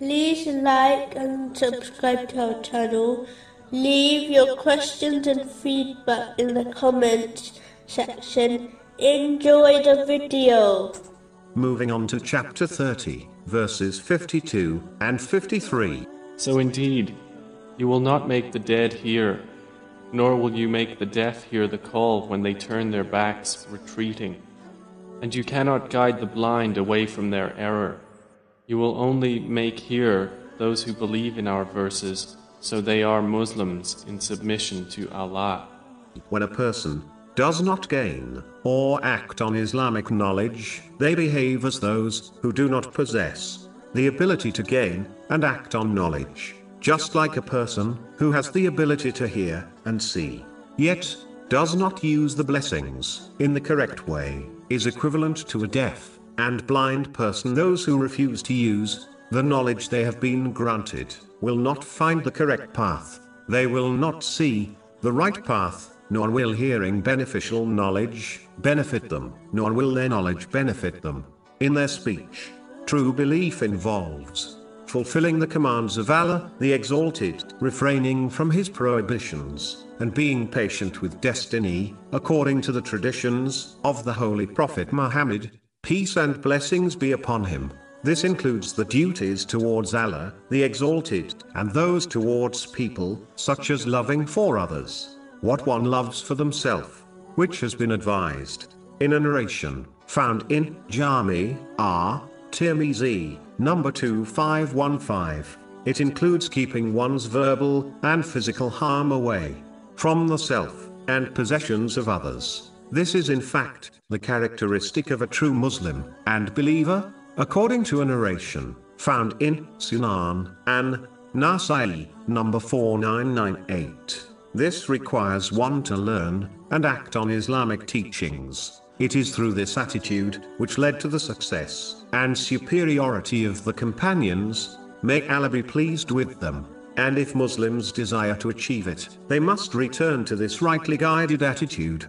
like and subscribe to our channel. Leave your questions and feedback in the comments section. Enjoy the video. Moving on to chapter 30, verses 52 and 53. So indeed, you will not make the dead hear, nor will you make the deaf hear the call when they turn their backs, retreating. And you cannot guide the blind away from their error. You will only make hear those who believe in our verses, so they are Muslims in submission to Allah. When a person does not gain or act on Islamic knowledge, they behave as those who do not possess the ability to gain and act on knowledge, just like a person who has the ability to hear and see, yet does not use the blessings in the correct way, is equivalent to a deaf and blind person. Those who refuse to use the knowledge they have been granted will not find the correct path, they will not see the right path nor will hearing beneficial knowledge benefit them, nor will their knowledge benefit them. In their speech, true belief involves fulfilling the commands of Allah, the Exalted, refraining from His prohibitions, and being patient with destiny, according to the traditions of the Holy Prophet Muhammad, peace and blessings be upon him. This includes the duties towards Allah, the Exalted, and those towards people, such as loving for others what one loves for themselves, which has been advised in a narration found in Jami R. Tirmizi, number 2515. It includes keeping one's verbal and physical harm away from the self and possessions of others. This is in fact the characteristic of a true Muslim and believer, according to a narration found in Sunan an Nasai, number 4998. This requires one to learn and act on Islamic teachings. It is through this attitude which led to the success and superiority of the companions. May Allah be pleased with them. And if Muslims desire to achieve it, they must return to this rightly guided attitude.